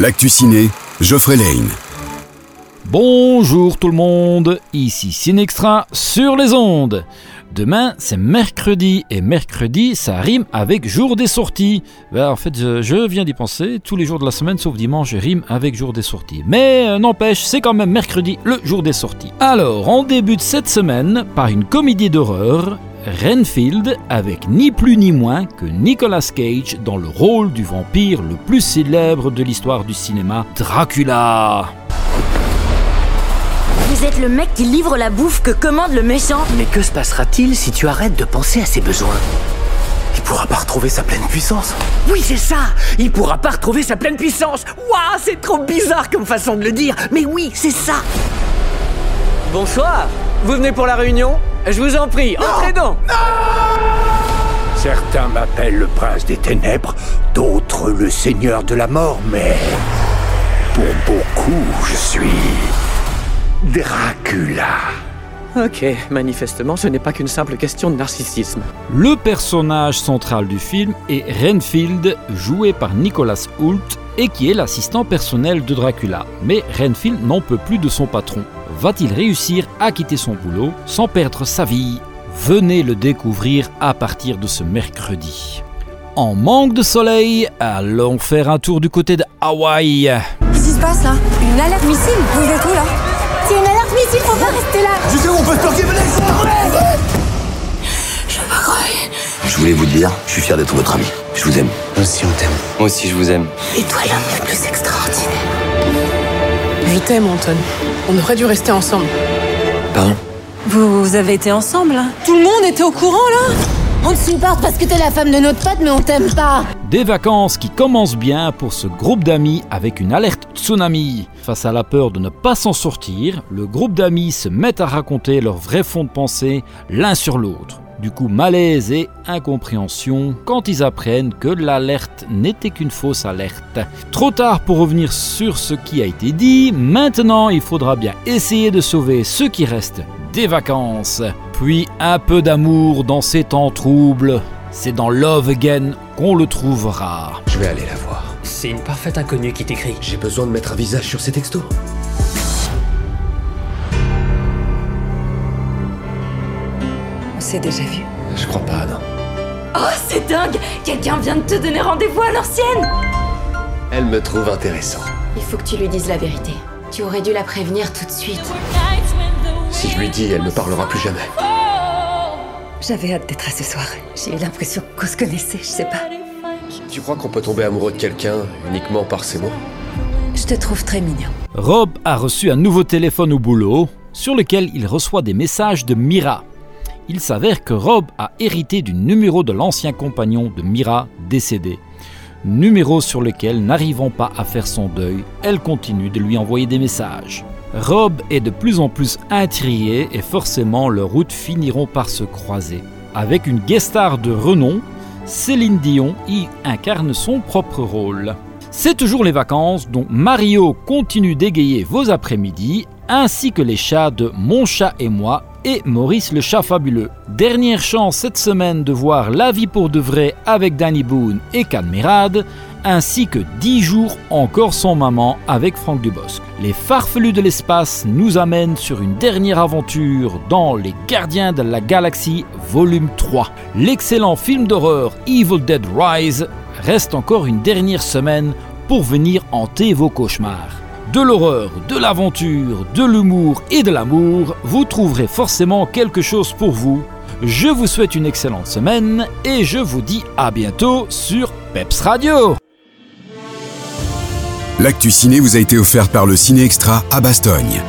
L'actu ciné, Geoffrey Lane. Bonjour tout le monde, ici Cinextra sur les ondes. Demain c'est mercredi et mercredi ça rime avec jour des sorties. Ben, en fait je, viens d'y penser, tous les jours de la semaine sauf dimanche rime avec jour des sorties. Mais euh, n'empêche c'est quand même mercredi le jour des sorties. Alors on débute cette semaine par une comédie d'horreur Renfield avec ni plus ni moins que Nicolas Cage dans le rôle du vampire le plus célèbre de l'histoire du cinéma, Dracula. Vous êtes le mec qui livre la bouffe que commande le méchant. Mais que se passera-t-il si tu arrêtes de penser à ses besoins? Il pourra pas retrouver sa pleine puissance. Oui, c'est ça. Il pourra pas retrouver sa pleine puissance. Waouh, c'est trop bizarre comme façon de le dire. Mais oui, c'est ça. Bonsoir. Vous venez pour la réunion? Je vous en prie, entrez donc. Certains m'appellent le prince des ténèbres, d'autres le seigneur de la mort, mais pour beaucoup, je suis Dracula. Ok, manifestement, ce n'est pas qu'une simple question de narcissisme. Le personnage central du film est Renfield, joué par Nicolas Hoult, et qui est l'assistant personnel de Dracula. Mais Renfield n'en peut plus de son patron. Va-t-il réussir à quitter son boulot sans perdre sa vie? Venez le découvrir à partir de ce mercredi. En manque de soleil, allons faire un tour du côté de Hawaï. Qu'est-ce qui se passe là? Une alerte missile? Vous êtes où là? C'est une alerte missile, faut pas rester là Je sais où on peut se planquer, venez Je me Je voulais vous le dire, je suis fier d'être votre ami. Je vous aime. Moi aussi, on t'aime. Moi aussi, je vous aime. Et toi, l'homme le plus extraordinaire. Je t'aime, Anton. On aurait dû rester ensemble. Pardon? Vous, vous avez été ensemble hein? Tout le monde était au courant, là? On te supporte parce que t'es la femme de notre pote, mais on t'aime pas Des vacances qui commencent bien pour ce groupe d'amis avec une alerte tsunami. Face à la peur de ne pas s'en sortir, le groupe d'amis se met à raconter leur vrai fond de pensée l'un sur l'autre. Du coup, malaise et incompréhension quand ils apprennent que l'alerte n'était qu'une fausse alerte. Trop tard pour revenir sur ce qui a été dit, maintenant il faudra bien essayer de sauver ce qui reste des vacances. Puis un peu d'amour dans ces temps troubles. C'est dans Love Again qu'on le trouvera. Je vais aller la voir. C'est une parfaite inconnue qui t'écrit. J'ai besoin de mettre un visage sur ces textos. On s'est déjà vu. Je crois pas, non. Oh, c'est dingue Quelqu'un vient de te donner rendez-vous à l'ancienne Elle me trouve intéressant. Il faut que tu lui dises la vérité. Tu aurais dû la prévenir tout de suite. Si je lui dis, elle ne parlera plus jamais. J'avais hâte d'être à ce soir. J'ai eu l'impression qu'on se connaissait, je sais pas. Tu crois qu'on peut tomber amoureux de quelqu'un uniquement par ses mots? Je te trouve très mignon. Rob a reçu un nouveau téléphone au boulot sur lequel il reçoit des messages de Mira. Il s'avère que Rob a hérité du numéro de l'ancien compagnon de Mira décédé. Numéro sur lequel, n'arrivant pas à faire son deuil, elle continue de lui envoyer des messages. Rob est de plus en plus intrigué et forcément leurs routes finiront par se croiser. Avec une guest star de renom, Céline Dion y incarne son propre rôle. C'est toujours les vacances dont Mario continue d'égayer vos après-midi, ainsi que les chats de Mon chat et moi et Maurice le chat fabuleux. Dernière chance cette semaine de voir La vie pour de vrai avec Danny Boone et Cadmerade, ainsi que 10 jours encore sans maman avec Franck Dubosc. Les farfelus de l'espace nous amènent sur une dernière aventure dans Les Gardiens de la Galaxie volume 3. L'excellent film d'horreur Evil Dead Rise reste encore une dernière semaine pour venir hanter vos cauchemars. De l'horreur, de l'aventure, de l'humour et de l'amour, vous trouverez forcément quelque chose pour vous. Je vous souhaite une excellente semaine et je vous dis à bientôt sur Peps Radio. L'actu ciné vous a été offert par le Ciné Extra à Bastogne.